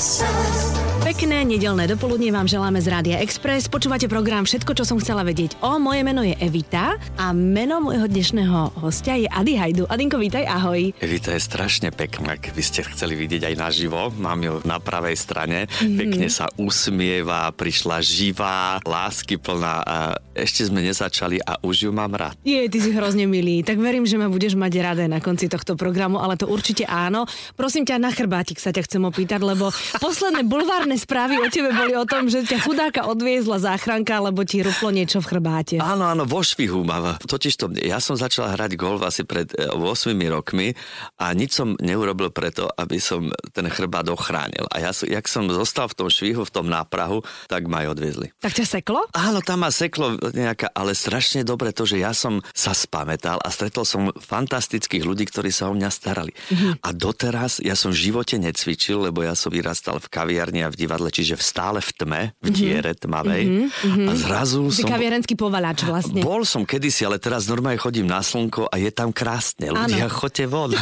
So. Pekné nedelné dopoludne vám želáme z Rádia Express. Počúvate program Všetko, čo som chcela vedieť o. Moje meno je Evita a meno môjho dnešného hostia je Adi Hajdu. Adinko, vítaj, ahoj. Evita je strašne pekná, keby ste chceli vidieť aj naživo. Mám ju na pravej strane. Mm-hmm. Pekne sa usmieva, prišla živá, lásky plná a ešte sme nezačali a už ju mám rád. Je, ty si hrozne milý. Tak verím, že ma budeš mať rada na konci tohto programu, ale to určite áno. Prosím ťa, na chrbátik sa ťa chcem opýtať, lebo posledné bulvárne správy o tebe boli o tom, že ťa chudáka odviezla záchranka, lebo ti ruplo niečo v chrbáte. Áno, áno, vo švihu mám. Totiž to, ja som začal hrať golf asi pred 8 e, rokmi a nič som neurobil preto, aby som ten chrbát ochránil. A ja, jak som zostal v tom švihu, v tom náprahu, tak ma aj odviezli. Tak ťa seklo? Áno, tam ma seklo nejaká, ale strašne dobre to, že ja som sa spametal a stretol som fantastických ľudí, ktorí sa o mňa starali. Mm-hmm. A doteraz ja som v živote necvičil, lebo ja som vyrastal v kaviarni a v divadle, čiže v stále v tme, v mhm. diere tmavej. Mm-hmm. A zrazu Ty som... kaviarenský povalač vlastne. Bol som kedysi, ale teraz normálne chodím na slnko a je tam krásne. Ľudia, ano. chodte von.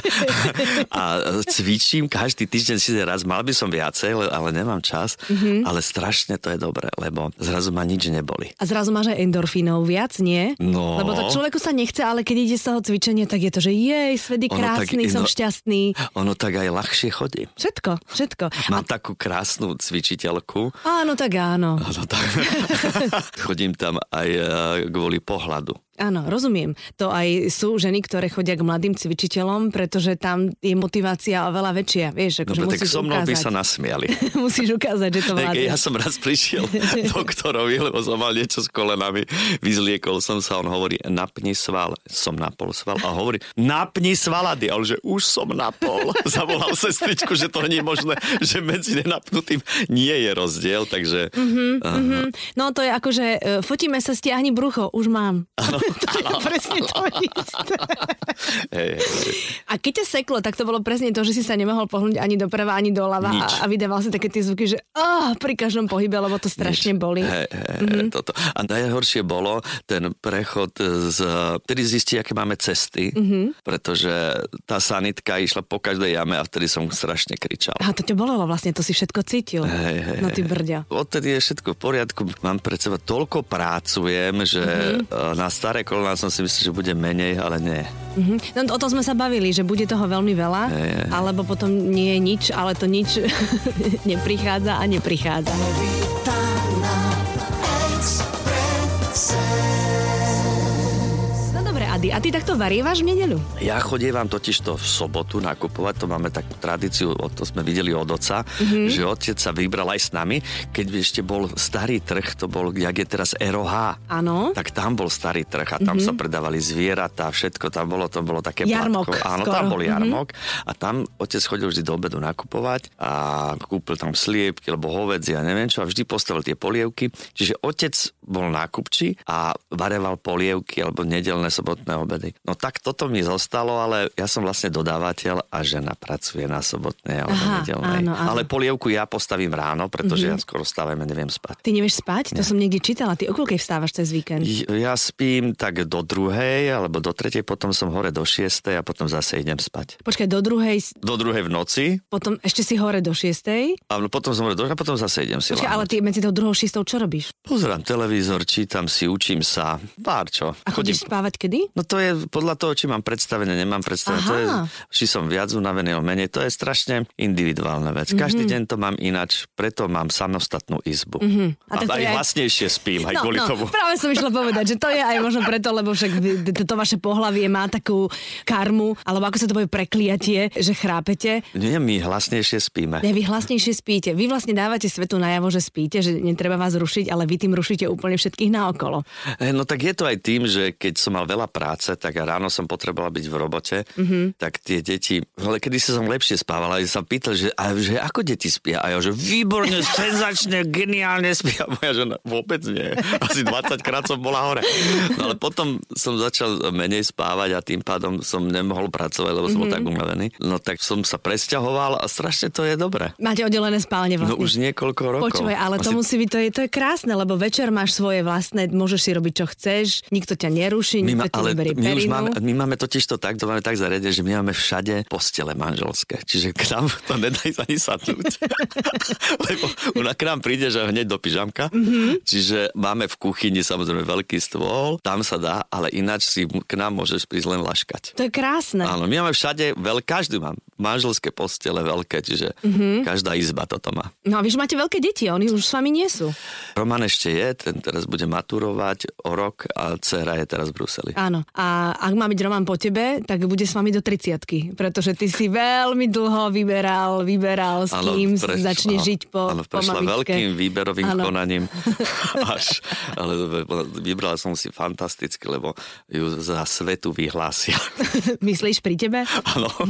a cvičím každý týždeň si raz. Mal by som viacej, ale nemám čas. Mm-hmm. Ale strašne to je dobré, lebo zrazu ma nič neboli. A zrazu máš aj endorfínov viac, nie? No. Lebo to človeku sa nechce, ale keď ide z toho cvičenia, tak je to, že jej, svet je krásny, tak, som no, šťastný. Ono tak aj ľahšie chodí. Všetko, všetko. Mám a... takú krásnu cvičiteľku. Áno, tak áno. áno tak. Chodím tam aj eh, kvôli pohľadu. Áno, rozumiem. To aj sú ženy, ktoré chodia k mladým cvičiteľom, pretože tam je motivácia oveľa väčšia. Vieš, ako, no, tak so mnou ukázať. by sa nasmiali. musíš ukázať, že to mladý. Ja som raz prišiel doktorovi, lebo som mal niečo s kolenami, vyzliekol som sa, on hovorí, napni sval. Som napol sval a hovorí, napni svalady, ale že už som napol. Zavolal sestričku, že to nie je možné, že medzi nenapnutým nie je rozdiel, takže... Mm-hmm, uh-huh. mm-hmm. No to je ako, že uh, fotíme sa, stiahni brucho, už mám. Ano, to je presne to isté. Hey, hey. A keď ťa seklo, tak to bolo presne to, že si sa nemohol pohnúť ani doprava, ani doľava a, a vydával si také tie zvuky, že oh, pri každom pohybe, lebo to strašne Nič. boli. Hey, hey, mm-hmm. toto. A najhoršie bolo ten prechod z... Vtedy zistí, aké máme cesty, mm-hmm. pretože tá sanitka išla po každej jame a vtedy som strašne kričal. A to ťa bolelo vlastne, to si všetko cítil. Hey, hey, no ty brďa. Odtedy je všetko v poriadku. Mám pred seba toľko pracujem, že mm-hmm. na staré staré kolná som si myslel, že bude menej, ale nie. Mm-hmm. No, o tom sme sa bavili, že bude toho veľmi veľa, je, je. alebo potom nie je nič, ale to nič neprichádza a neprichádza. Rady. A ty takto varievaš v nedeľu? Ja chodievam totiž to v sobotu nakupovať, to máme takú tradíciu, to sme videli od oca, mm-hmm. že otec sa vybral aj s nami, keď ešte bol starý trh, to bol, jak je teraz ROH. Áno. Tak tam bol starý trh a tam mm-hmm. sa predávali zvieratá, všetko tam bolo, to bolo také jarmok. Platko. Áno, skoro. tam bol mhm. jarmok mm-hmm. a tam otec chodil vždy do obedu nakupovať a kúpil tam sliepky, alebo hovedzi a neviem čo a vždy postavil tie polievky. Čiže otec bol nákupči a vareval polievky alebo nedelné sobotné sobotné obedy. No tak toto mi zostalo, ale ja som vlastne dodávateľ a žena pracuje na sobotnej alebo Aha, nedelnej. Áno, áno. Ale polievku ja postavím ráno, pretože mm-hmm. ja skoro stávam a neviem spať. Ty nevieš spať? Nie. To som niekde čítala. Ty o vstávaš cez víkend? Ja spím tak do druhej alebo do tretej, potom som hore do šiestej a potom zase idem spať. Počkaj, do druhej... Do druhej v noci. Potom ešte si hore do šiestej. A potom som hore do a potom zase idem si Počkaj, ale ty medzi tou druhou šiestou čo robíš? Pozerám televízor, čítam si, učím sa, pár čo. A chodíš Chodím... spávať kedy? No to je podľa toho, či mám predstavené, nemám predstavené. To je, či som viac unavený o menej, to je strašne individuálna vec. Mm-hmm. Každý deň to mám inač, preto mám samostatnú izbu. Mm-hmm. A, a aj aj hlasnejšie spím, aj no, kvôli no, tomu. Práve som išla povedať, že to je aj možno preto, lebo však to vaše pohlavie má takú karmu, alebo ako sa to povie prekliatie, že chrápete. Nie, my hlasnejšie spíme. Nie, vy hlasnejšie spíte. Vy vlastne dávate svetu najavo, že spíte, že netreba vás rušiť, ale vy tým rušíte úplne všetkých naokolo. Eh, no tak je to aj tým, že keď som mal veľa práce, tak ja ráno som potrebovala byť v robote, mm-hmm. tak tie deti, ale kedy som lepšie spávala, ja sa pýtal, že, a, že ako deti spia? A ja, že výborne, senzačne, geniálne spia. Moja žena, vôbec nie. Asi 20 krát som bola hore. No ale potom som začal menej spávať a tým pádom som nemohol pracovať, lebo som mm-hmm. bol tak unavený. No tak som sa presťahoval a strašne to je dobré. Máte oddelené spálne no, vlastne. No už niekoľko rokov. Počúvaj, ale Asi... to musí byť, to je, to je krásne, lebo večer máš svoje vlastné, môžeš si robiť, čo chceš, nikto ťa neruší, nikto ale zoberie My perinu. máme, my máme totiž to tak, to máme tak zariadené, že my máme všade postele manželské. Čiže k nám to nedaj sa ani sadnúť. Lebo ona k nám príde, že hneď do pyžamka. Mhm. Mm-hmm. Čiže máme v kuchyni samozrejme veľký stôl, tam sa dá, ale ináč si k nám môžeš prísť len laškať. To je krásne. Áno, my máme všade veľ, každý má manželské postele veľké, čiže Mhm. mm-hmm. každá izba toto má. No a vy už máte veľké deti, oni už s vami nie sú. Roman ešte je, ten teraz bude maturovať o rok a dcera je teraz v Bruseli. Áno. A ak má byť Roman po tebe, tak bude s vami do 30 pretože ty si veľmi dlho vyberal, vyberal, s kým prešla- začne žiť po, áno, po prešla mamičke. veľkým výberovým Áno. konaním. Až, ale vybral som si fantasticky, lebo ju za svetu vyhlásia. Myslíš pri tebe? Áno.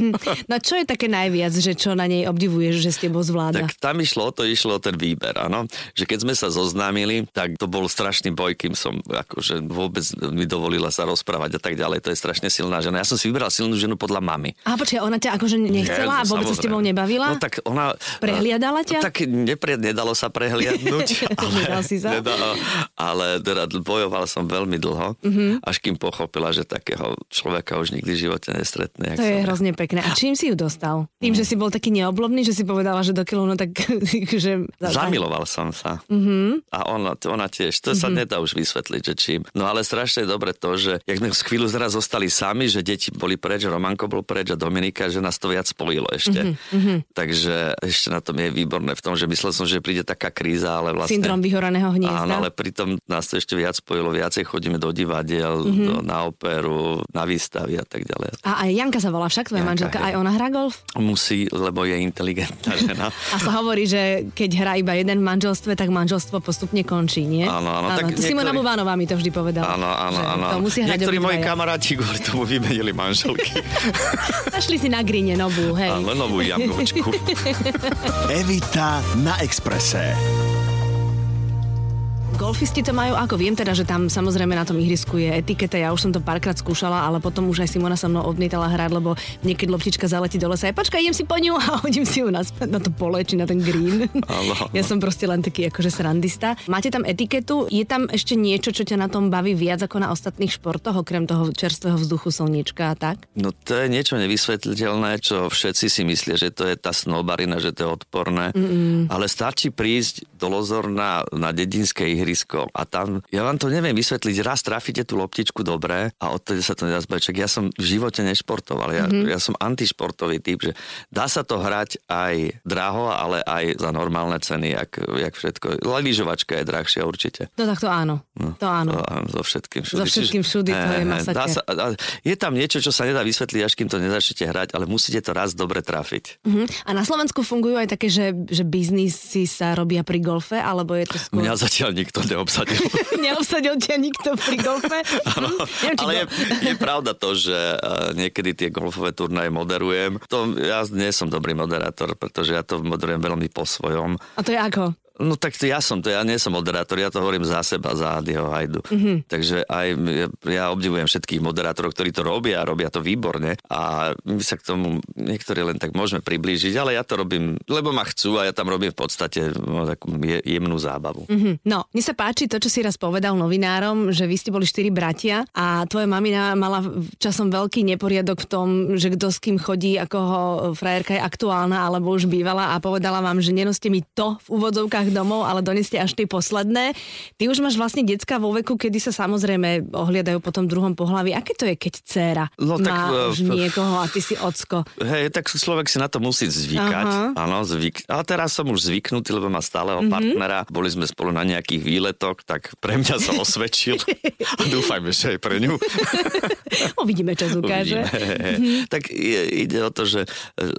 No čo je také najviac, že čo na nej obdivuješ, že s tebou zvláda? Tak tam išlo o to, išlo o ten výber, áno. Že keď sme sa zoznámili, tak to bol strašný boj, kým som akože vôbec mi dovolila sa rozprávať a tak ďalej. To je strašne silná žena. Ja som si vyberal silnú ženu podľa mamy. A počkaj, ona ťa akože nechcela a vôbec sa s tebou nebavila? No tak ona... Prehliadala ťa? Tak nepre, nedalo sa prehliadnúť. Nedal si sa? Nedalo, ale teda bojoval som veľmi dlho, Mhm. mm-hmm. až kým pochopila, že takého človeka už nikdy v živote nestretne. To je som hrozne pekné. A čím si ju dostal? Tým, že si bol taký neoblobný, že si povedala, že do kilu, no tak... že... Zamiloval som sa. Mhm. Mm-hmm. A ona, ona tiež. To mm-hmm. sa nedá už vysvetliť, že čím. No ale strašne dobre to, že jak sme z chvíľu zraz zostali sami, že deti boli preč, že Romanko bol preč a Dominika, že nás to viac spojilo ešte. Mm-hmm. Takže ešte na tom je výborné v tom, že myslel som, že príde taká kríza, ale vlastne... Syndrom vyhoraného hniezda. Áno, ale pritom nás to ešte viac spojilo. Viacej chodíme do divadiel, mm-hmm. do, na operu, na výstavy a tak ďalej. A aj Janka sa volá však, tvoja Janka, manželka, hej. aj ona hrá golf? Musí, lebo je inteligentná žena. A sa hovorí, že keď hrá iba jeden v manželstve, tak manželstvo postupne končí, nie? Áno, áno, tak to Simona Buvánová mi to vždy povedala. Áno, áno, áno. To musí hrať Niektorí moji kamaráti kvôli tomu vymenili manželky. Našli si na grine novú, hej. Áno, novú jamnočku. Evita na Exprese. Golfisti to majú ako? Viem teda, že tam samozrejme na tom ihrisku je etiketa. Ja už som to párkrát skúšala, ale potom už aj Simona sa mnou odmietala hrať, lebo niekedy loptička zaletí do lesa. Ja počkaj, idem si po ňu a hodím si ju naspäť na to pole či na ten green. Ja som proste len taký akože srandista. Máte tam etiketu? Je tam ešte niečo, čo ťa na tom baví viac ako na ostatných športoch, okrem toho čerstvého vzduchu, slniečka a tak? No to je niečo nevysvetliteľné, čo všetci si myslia, že to je tá snobarina, že to je odporné. Mm-mm. Ale stačí prísť do Lozorna na dedinské ihrisko a tam, ja vám to neviem vysvetliť, raz trafíte tú loptičku dobre a odtedy sa to nedá zbaviť. Ja som v živote nešportoval, ja, mm-hmm. ja som antišportový typ, že dá sa to hrať aj draho, ale aj za normálne ceny, jak, jak všetko. Lyžovačka je drahšia určite. No tak to áno. To áno. To, áno, so všetkým všudy. So všetkým všudy, to je masaker. dá sa, je tam niečo, čo sa nedá vysvetliť, až kým to nezačnete hrať, ale musíte to raz dobre trafiť. Uh-huh. A na Slovensku fungujú aj také, že, že biznisy sa robia pri golfe, alebo je to skôr... Mňa zatiaľ nikto neobsadil. Neobsadil ťa nikto pri golfe? Áno, Hm? Neviem, ale je, go- je pravda to, že eh, niekedy tie golfové turnaje moderujem. To, ja nie som dobrý moderátor, pretože ja to moderujem veľmi po svojom. A to je ako? No tak to ja som, to ja nie som moderátor, ja to hovorím za seba, za Adio Hajdu. Mhm. Mm-hmm. Takže aj ja, ja obdivujem všetkých moderátorov, ktorí to robia a robia to výborne a my sa k tomu niektorí len tak môžeme priblížiť, ale ja to robím, lebo ma chcú a ja tam robím v podstate no, takú je, jemnú zábavu. Mhm. No, mne sa páči to, čo si raz povedal novinárom, že vy ste boli štyri bratia a tvoja mamina mala časom veľký neporiadok v tom, že kto s kým chodí, ako ho frajerka je aktuálna alebo už bývala a povedala vám, že nenoste mi to v úvodzovkách domov, ale doneste až tie posledné. Ty už máš vlastne decka vo veku, kedy sa samozrejme ohliadajú po tom druhom pohlaví. Aké to je, keď dcéra No tak, má eh, už niekoho a ty si ocko? Hej, tak človek si na to musí zvykať. Aha. Áno, zvyk. Ale teraz som už zvyknutý, lebo má stáleho Mhm. mm-hmm. partnera. Boli sme spolu na nejakých výletoch, tak pre mňa sa osvedčil. A dúfajme, že aj pre ňu. Uvidíme, čo ukáže. Uvidíme. Tak je, ide o to, že e,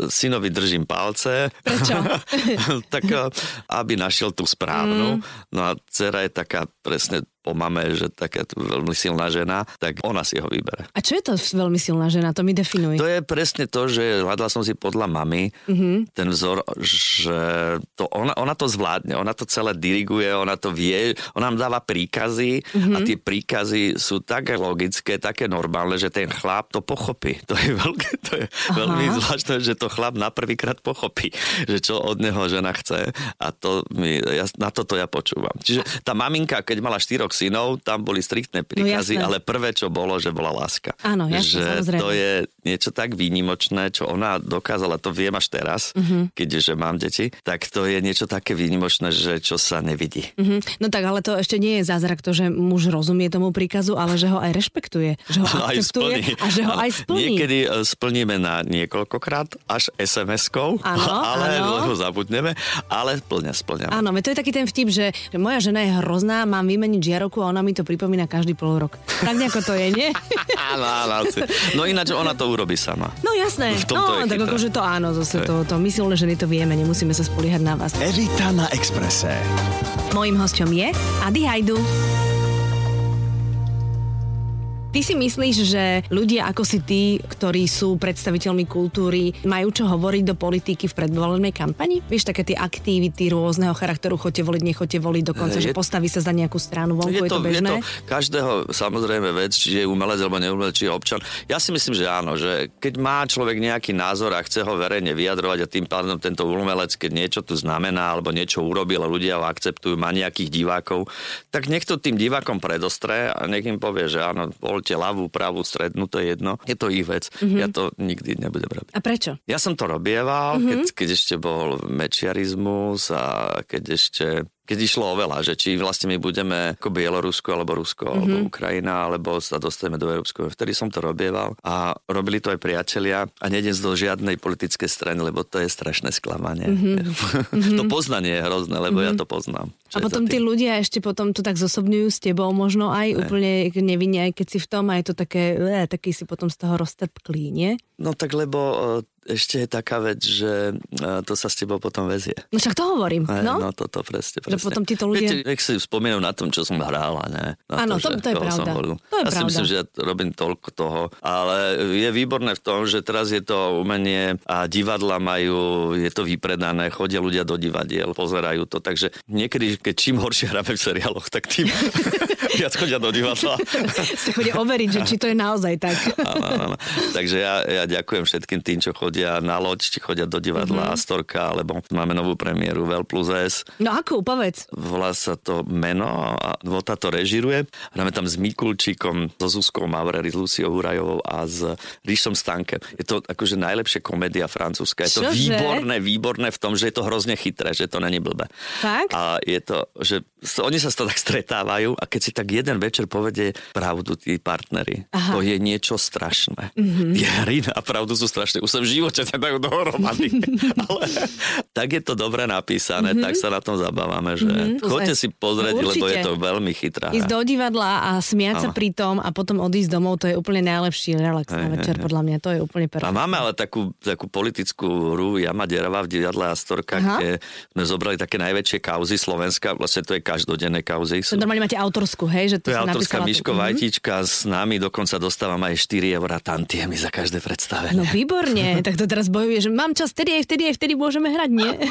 synovi držím palce. Prečo? tak e, aby našiel tú správnu. Mm. No a dcera je taká presne po mame, že taká veľmi silná žena, tak ona si ho vybere. A čo je to veľmi silná žena? To mi definuj. To je presne to, že hľadala som si podľa mamy Mhm. mm-hmm. ten vzor, že to ona, ona to zvládne, ona to celé diriguje, ona to vie, ona nám dáva príkazy Mhm. mm-hmm. a tie príkazy sú také logické, také normálne, že ten chlap to pochopí. To je, veľké, to je veľmi zvláštne, že to chlap na prvýkrát pochopí, že čo od neho žena chce a to mi, ja, na toto ja počúvam. Čiže tá maminka, keď mala štyroch synov, tam boli striktné príkazy, jasné. ale prvé, čo bolo, že bola láska. Áno, jasné, že samozrejme. to je niečo tak výnimočné, čo ona dokázala, to viem až teraz, Mhm. uh-huh. keďže mám deti, tak to je niečo také výnimočné, že čo sa nevidí. Mhm. No tak, ale to ešte nie je zázrak to, že muž rozumie tomu príkazu, ale že ho aj rešpektuje, že ho akceptuje splní. a že ho aj splní. Niekedy e, splníme na niekoľkokrát, až SMS-kou, Áno, ale áno. lebo zabudneme, ale plne splňam. Áno, to je taký ten vtip, že, že moja žena je hrozná, mám vymeniť žiarovku a ona mi to pripomína každý pol rok. Tak nejako to je, nie? Áno, áno. No ináč ona to urobí sama. No jasné. V tomto no, je tak akože to áno, zase to, to my silné ženy to vieme, nemusíme sa spoliehať na vás. Evita na Exprese. Mojím hosťom je Adi Hajdu. Ty si myslíš, že ľudia ako si ty, ktorí sú predstaviteľmi kultúry, majú čo hovoriť do politiky v predvolebnej kampani? Vieš, také tie aktivity rôzneho charakteru, chodte voliť, nechoďte voliť, dokonca, Je- že postaví sa za nejakú stranu, vonku je to, bežné? Je to každého samozrejme vec, či je umelec alebo neumelec, či je občan. Ja si myslím, že áno, že keď má človek nejaký názor a chce ho verejne vyjadrovať a tým pádom tento umelec, keď niečo tu znamená alebo niečo urobil a ľudia ho akceptujú, má nejakých divákov, tak nech to tým divákom predostre a nech im povie, že áno, voľte ľavú, pravú, strednú, to je jedno. Je to ich vec. Ja to nikdy nebudem robiť. A prečo? Ja som to robieval, mm-hmm. keď, keď ešte bol mečiarizmus a keď ešte keď išlo o veľa, že či vlastne my budeme ako Bielorusko, alebo Rusko, mm-hmm. alebo Ukrajina, alebo sa dostaneme do Európskeho. Vtedy som to robieval a robili to aj priatelia a nejdem do žiadnej politickej strany, lebo to je strašné sklamanie. Mm-hmm. to poznanie je hrozné, lebo mm-hmm. ja to poznám. A potom tí ľudia ešte potom to tak zosobňujú s tebou možno aj ne. úplne nevinne, aj keď si v tom, aj to také, le, taký si potom z toho roztrpklý, nie? No tak lebo e, ešte je taká vec, že e, to sa s tebou potom vezie. No však to hovorím, Aj, no. no toto presne, presne. Že potom títo ľudia... Viete, nech si spomínam na tom, čo som hrála, ne? Na Áno, to- že to je pravda. To je ja si pravda. myslím, že ja robím toľko toho, ale je výborné v tom, že teraz je to umenie a divadla majú, je to vypredané, chodia ľudia do divadiel, pozerajú to, takže niekedy, keď čím horšie hráme v seriáloch, tak tým viac chodia do divadla. Si chodia overiť, že či to je naozaj tak. Áno, áno, áno. Takže ja, ja ďakujem všetkým tým, čo chodia na loď, či chodia do divadla Mhm. Astorka, alebo máme novú premiéru Vel plus S. No akú, povedz. volá sa to Meno a Vota to režiruje. Hráme tam s Mikulčíkom, so Zuzkou Mavrery, s Luciou Hurajovou a s Ríšom Stankem. Je to akože najlepšia komédia francúzska. Je to Čože? výborné, výborné v tom, že je to hrozne chytré, že to není blbé. Fakt? A je to, že oni sa tak stretávajú a keď si tak jeden večer povedie pravdu tí partneri, Aha. to je niečo strašné. Mm-hmm. Tie hry na pravdu sú strašné. Už sa v živote sa dajú dohromady. Ale tak je to dobre napísané, mm-hmm. tak sa na tom zabávame, že mm-hmm. chodte si pozrieť, No, lebo je to veľmi chytrá Ísť do divadla a smiať sa Áno. pri tom a potom odísť domov, to je úplne najlepší relax na večer, hej, podľa mňa. To je úplne A perfektné. máme ale takú, takú politickú hru Jama Derava v divadle Astorka, Aha. kde sme zobrali také najväčšie kauzy Slovenska, vlastne to je každodenné kauzy. To Sú, normálne máte autorskú, hej? Že to to je autorská Miško Mhm. Vajtička, s nami dokonca dostávam aj 4 eurá tantiemy za každé predstavenie. No výborne, tak to teraz bojuje, že mám čas, vtedy aj vtedy, aj vtedy môžeme hrať, nie?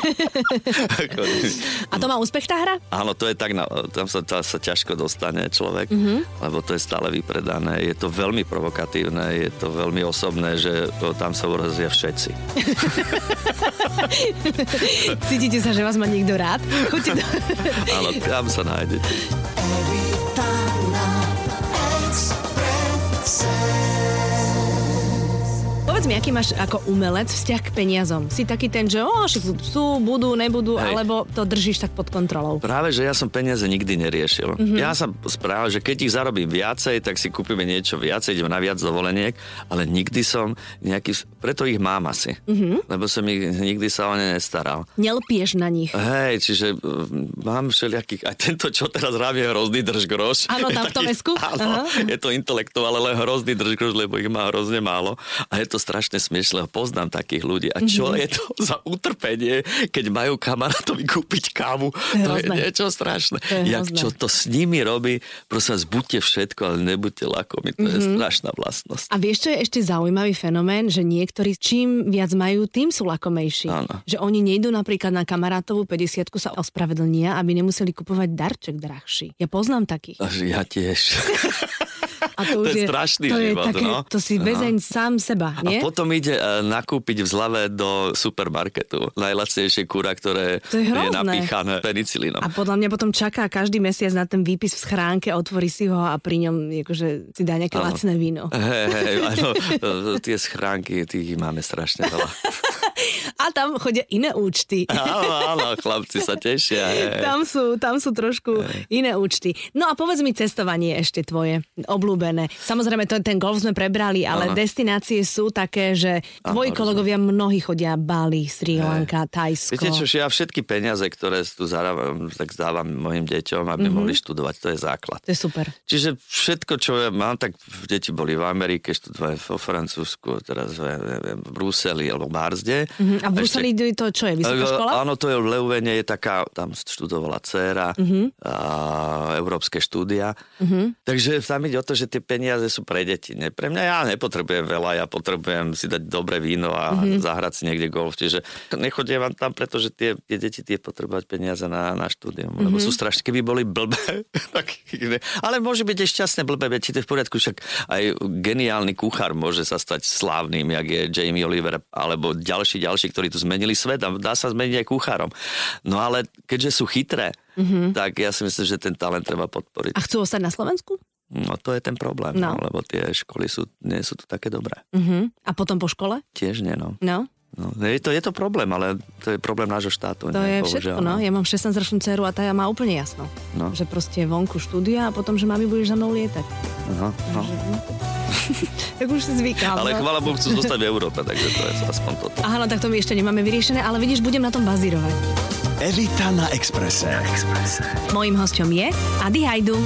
A to má úspech tá hra? Áno, to je tak, na, tam sa, sa ťažko dostane človek, Mhm. mm-hmm. lebo to je stále vypredané. Je to veľmi provokatívne, je to veľmi osobné, že to, tam sa urazia všetci. Cítite sa, že vás má niekto rád? Choďte do... Áno, tam sa nájdete. Mi, aký máš ako umelec vzťah k peniazom? Si taký ten, že o, sú, budú, nebudú, Hej. alebo to držíš tak pod kontrolou? Práve, že ja som peniaze nikdy neriešil. Mhm. Mm-hmm. Ja som správal, že keď ich zarobím viacej, tak si kúpime niečo viacej, ideme na viac dovoleniek, ale nikdy som nejaký... Preto ich mám asi. Mhm. Mm-hmm. Lebo som ich nikdy sa o ne nestaral. Nelpieš na nich. Hej, čiže mám všelijakých... Aj tento, čo teraz hrám, je hrozný držgroš. Áno, tam v tom esku? Áno, Aha. je to intelektuál, ale hrozný držgroš, lebo ich má hrozne málo. A je to strašne smiešne, poznám takých ľudí. A čo Mhm. mm-hmm. je to za utrpenie, keď majú kamarátovi kúpiť kávu? je To je niečo strašné. To je Jak, hrozné. čo to s nimi robí, prosím vás, buďte všetko, ale nebuďte lakomi. To mm-hmm. je strašná vlastnosť. A vieš, čo je ešte zaujímavý fenomén, že niektorí čím viac majú, tým sú lakomejší. Áno. Že oni nejdú napríklad na kamarátovú 50 sa ospravedlnia, aby nemuseli kupovať darček drahší. Ja poznám takých. Až ja tiež. A to, To už je strašný to život, je také, no. To si väzeň sám seba, nie? A potom ide e, nakúpiť v zlave do supermarketu najlacnejšie kúra, ktoré To je hrozné. napíchané penicilínom. A podľa mňa potom čaká každý mesiac na ten výpis v schránke, otvorí si ho a pri ňom akože, si dá nejaké Áno. lacné víno. Hej, hej, áno, tie schránky, tých máme strašne veľa. A tam chodia iné účty. Áno, áno, chlapci sa tešia. Hej. Tam sú, tam sú trošku iné účty. No a povedz mi cestovanie ešte tvoje, obľúbené. Samozrejme, to, ten golf sme prebrali, ale Áno. destinácie sú také, že tvoji Áno, kolegovia mnohí chodia Bali, Sri Lanka, Tajsko. Viete čo, ja všetky peniaze, ktoré tu zarávam, tak dávam mojim deťom, aby mm-hmm. mohli študovať. To je základ. To je super. Čiže všetko, čo ja mám, tak deti boli v Amerike, študovali vo Francúzsku, teraz v, v, v Bruseli alebo v Mhm. A v Ešte- Bruseli to čo je, vysoká E, škola? Áno, to je v Leuvene, je taká, tam študovala dcéra, Mhm. a európske štúdia. Takže tam ide o to, že tie peniaze sú pre deti. Ne pre mňa ja nepotrebujem veľa, ja potrebujem si dať dobré víno a Mhm. zahrať si niekde golf. Čiže nechodievam tam, pretože tie, tie deti tie potrebovať peniaze na, na štúdium. Mhm. Lebo sú strašne, keby boli blbé. tak ne. Ale môže byť aj šťastné blbé, veď to je v poriadku, však aj geniálny kuchár môže sa stať slávnym, jak je Jamie Oliver, alebo ďalší, ďalší, ktorí tu zmenili svet a dá sa zmeniť aj kuchárom. No ale keďže sú chytré, tak ja si myslím, že ten talent treba podporiť. A chcú ostať na Slovensku? No to je ten problém, No. no. lebo tie školy sú, nie sú tu také dobré. Uh-huh. A potom po škole? Tiež nie, no. No, no je, to, je to problém, ale to je problém nášho štátu. to nie, je všetko, bohužiaľ, no. Ja mám 16-ročnú dceru a tá má úplne jasno. No. Že proste vonku štúdia a potom, že mami budeš za mnou lietať. Aha, no. Že, no. tak už si zvykám. Ale no. chvála Bohu, chcú zostať v Európe, takže to je aspoň toto. Aha, no tak to my ešte nemáme vyriešené, ale vidíš, budem na tom bazírovať. Evita na Exprese. Mojím hosťom je Adi Hajdu.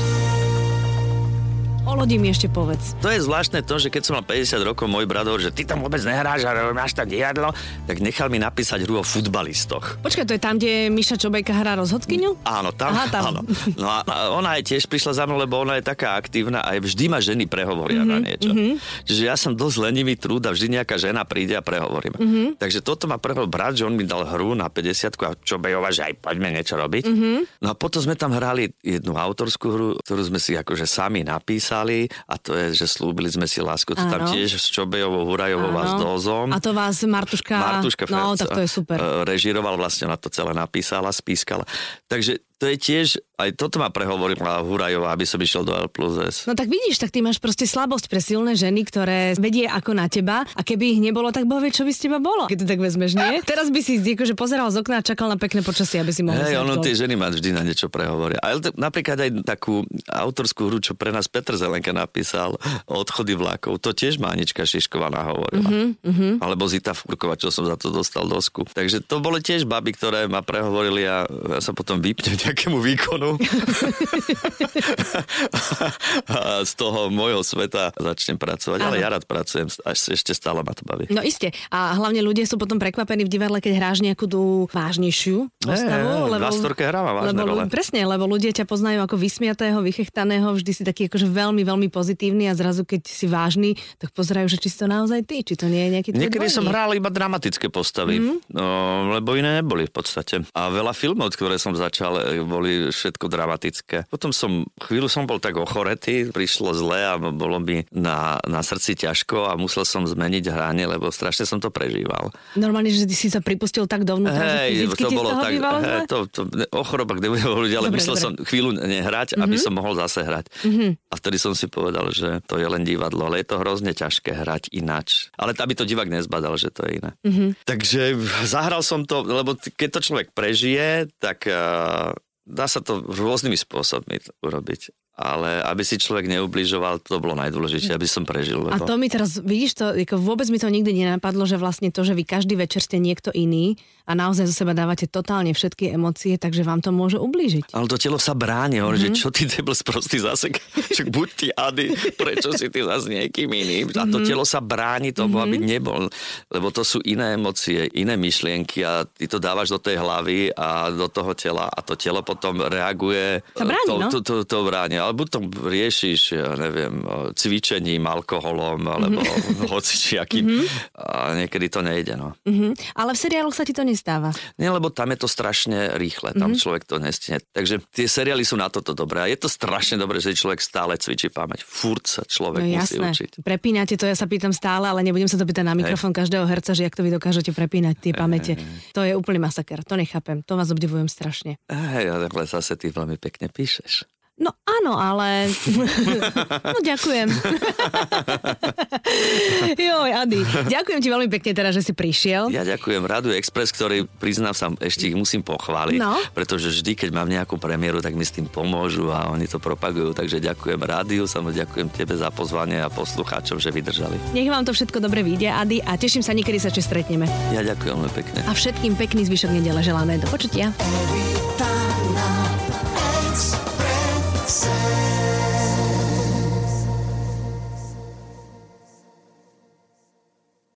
O lodi mi ešte povedz. To je zvláštne to, že keď som mal 50 rokov, môj brat hovorí, že ty tam vôbec nehráš a máš tam diadlo, tak nechal mi napísať hru o futbalistoch. Počkaj, to je tam, kde Miša Čobejka hrá rozhodkyňu? Áno, tam, Aha, tam. áno. No a a ona aj tiež prišla za mnou, lebo ona je taká aktívna a vždy ma ženy prehovoria mm-hmm, na niečo. Mm-hmm. Čiže ja som dosť lenivý trúd a vždy nejaká žena príde a prehovorím. Mm-hmm. Takže toto ma prehovoril brat, že on mi dal hru na 50 a čo bejova, že aj poďme niečo robiť. Mm-hmm. No a potom sme tam hrali jednu autorskú hru, ktorú sme si akože sami napísali a to je, že slúbili sme si lásku. To tam Áno. tiež s Čobejovou, Hurajovou a s. Dozom. A to vás Martuška... Martuška No, Ferc, tak to je super. e, Režiroval, vlastne na to celé napísala, spískala. Takže to je tiež, aj toto ma prehovorila Hurajová, aby som išiel do L plus S. No tak vidíš, tak ty máš proste slabosť pre silné ženy, ktoré vedie ako na teba a keby ich nebolo, tak boh vie, čo by z teba bolo. Keď to tak vezmeš, nie? Teraz by si akože pozeral z okna a čakal na pekné počasie, aby si mohol Hej, ono tie ženy ma vždy na niečo prehovoria. Ale t- napríklad aj takú autorskú hru, čo pre nás Petr Zelenka napísal, Odchody vlakov, to tiež ma Anička Šišková nahovorila. Uh-huh, uh-huh. Alebo Zita Furková, čo som za to dostal dosku. Takže to boli tiež baby, ktoré ma prehovorili a ja sa potom vypnem nejakému výkonu. a z toho môjho sveta začnem pracovať. Ale Áno. ja rád pracujem, až ešte stále ma to baví. No iste. A hlavne ľudia sú potom prekvapení v divadle, keď hráš nejakú tú vážnejšiu postavu. Hej, lebo, v hrávam vážne lebo, role. Presne, lebo ľudia ťa poznajú ako vysmiatého, vychechtaného, vždy si taký akože veľmi, veľmi pozitívny a zrazu keď si vážny, tak pozerajú, že či si to naozaj ty, či to nie je nejaký Niekedy som dvojník. hral iba dramatické postavy, mm. no, lebo iné neboli v podstate. A veľa filmov, ktoré som začal, e, boli všetko dramatické. Potom som, chvíľu som bol tak ochoretý, prišlo zle a bolo mi na, na srdci ťažko a musel som zmeniť hranie, lebo strašne som to prežíval. Normálne, že ty si sa pripustil tak dovnútra, že fyzicky toho bývalo zle? hej, to, to, o chorobách nebudem hovoriť, ale Dobre, myslel dobre. som chvíľu nehrať, aby som mohol zase hrať. A vtedy som si povedal, že to je len divadlo, ale je to hrozne ťažké hrať ináč. Ale aby to divák nezbadal, že to je iné. Takže zahral som to, lebo keď to človek prežije, tak uh, dá sa to rôznymi spôsobmi urobiť. Ale aby si človek neubližoval, to bolo najdôležitejšie, aby som prežil. A Lebo... to mi teraz, vidíš to, ako vôbec mi to nikdy nenapadlo, že vlastne to, že vy každý večer ste niekto iný a naozaj zo seba dávate totálne všetky emócie, takže vám to môže ublížiť. Ale to telo sa bráni, hovorí, mm-hmm. že čo ty debil sprostý zase, však buď ty Ady, prečo si ty zase niekým iným. A to telo sa bráni tomu, mm-hmm. aby nebol, lebo to sú iné emócie, iné myšlienky a ty to dávaš do tej hlavy a do toho tela a to telo potom reaguje Sa bráni, to, no. to, to, to bráni. Alebo to riešiš, ja neviem, cvičením, alkoholom, alebo mm-hmm. hocičiakým. Mm-hmm. A niekedy to nejde, no. Mhm. Ale v seriáloch sa ti to nestáva. Nie, lebo tam je to strašne rýchle, tam mm-hmm. človek to nestihne. Takže tie seriály sú na toto dobré. A je to strašne dobré, že človek stále cvičí pamäť. Furt sa človek No musí jasné, učiť. prepínate to, ja sa pýtam stále, ale nebudem sa to pýtať na mikrofón každého herca, že jak to vy dokážete prepínať tie pamäte. To je úplný masaker, to nechápem, to vás obdivujem strašne. Hej, ale zase ty veľmi pekne píšeš. No áno, ale... no ďakujem. Joj, Ady, ďakujem ti veľmi pekne teraz, že si prišiel. Ja ďakujem Radu Express, ktorý priznám sa, ešte ich musím pochváliť, No. pretože vždy, keď mám nejakú premiéru, tak mi s tým pomôžu a oni to propagujú. Takže ďakujem rádiu, samozrejme ďakujem tebe za pozvanie a poslucháčom, že vydržali. Nech vám to všetko dobre vyjde, Ady, a teším sa, niekedy sa ešte stretneme. Ja ďakujem veľmi pekne. A všetkým pekný zvyšok nedele želáme. Do počutia. Every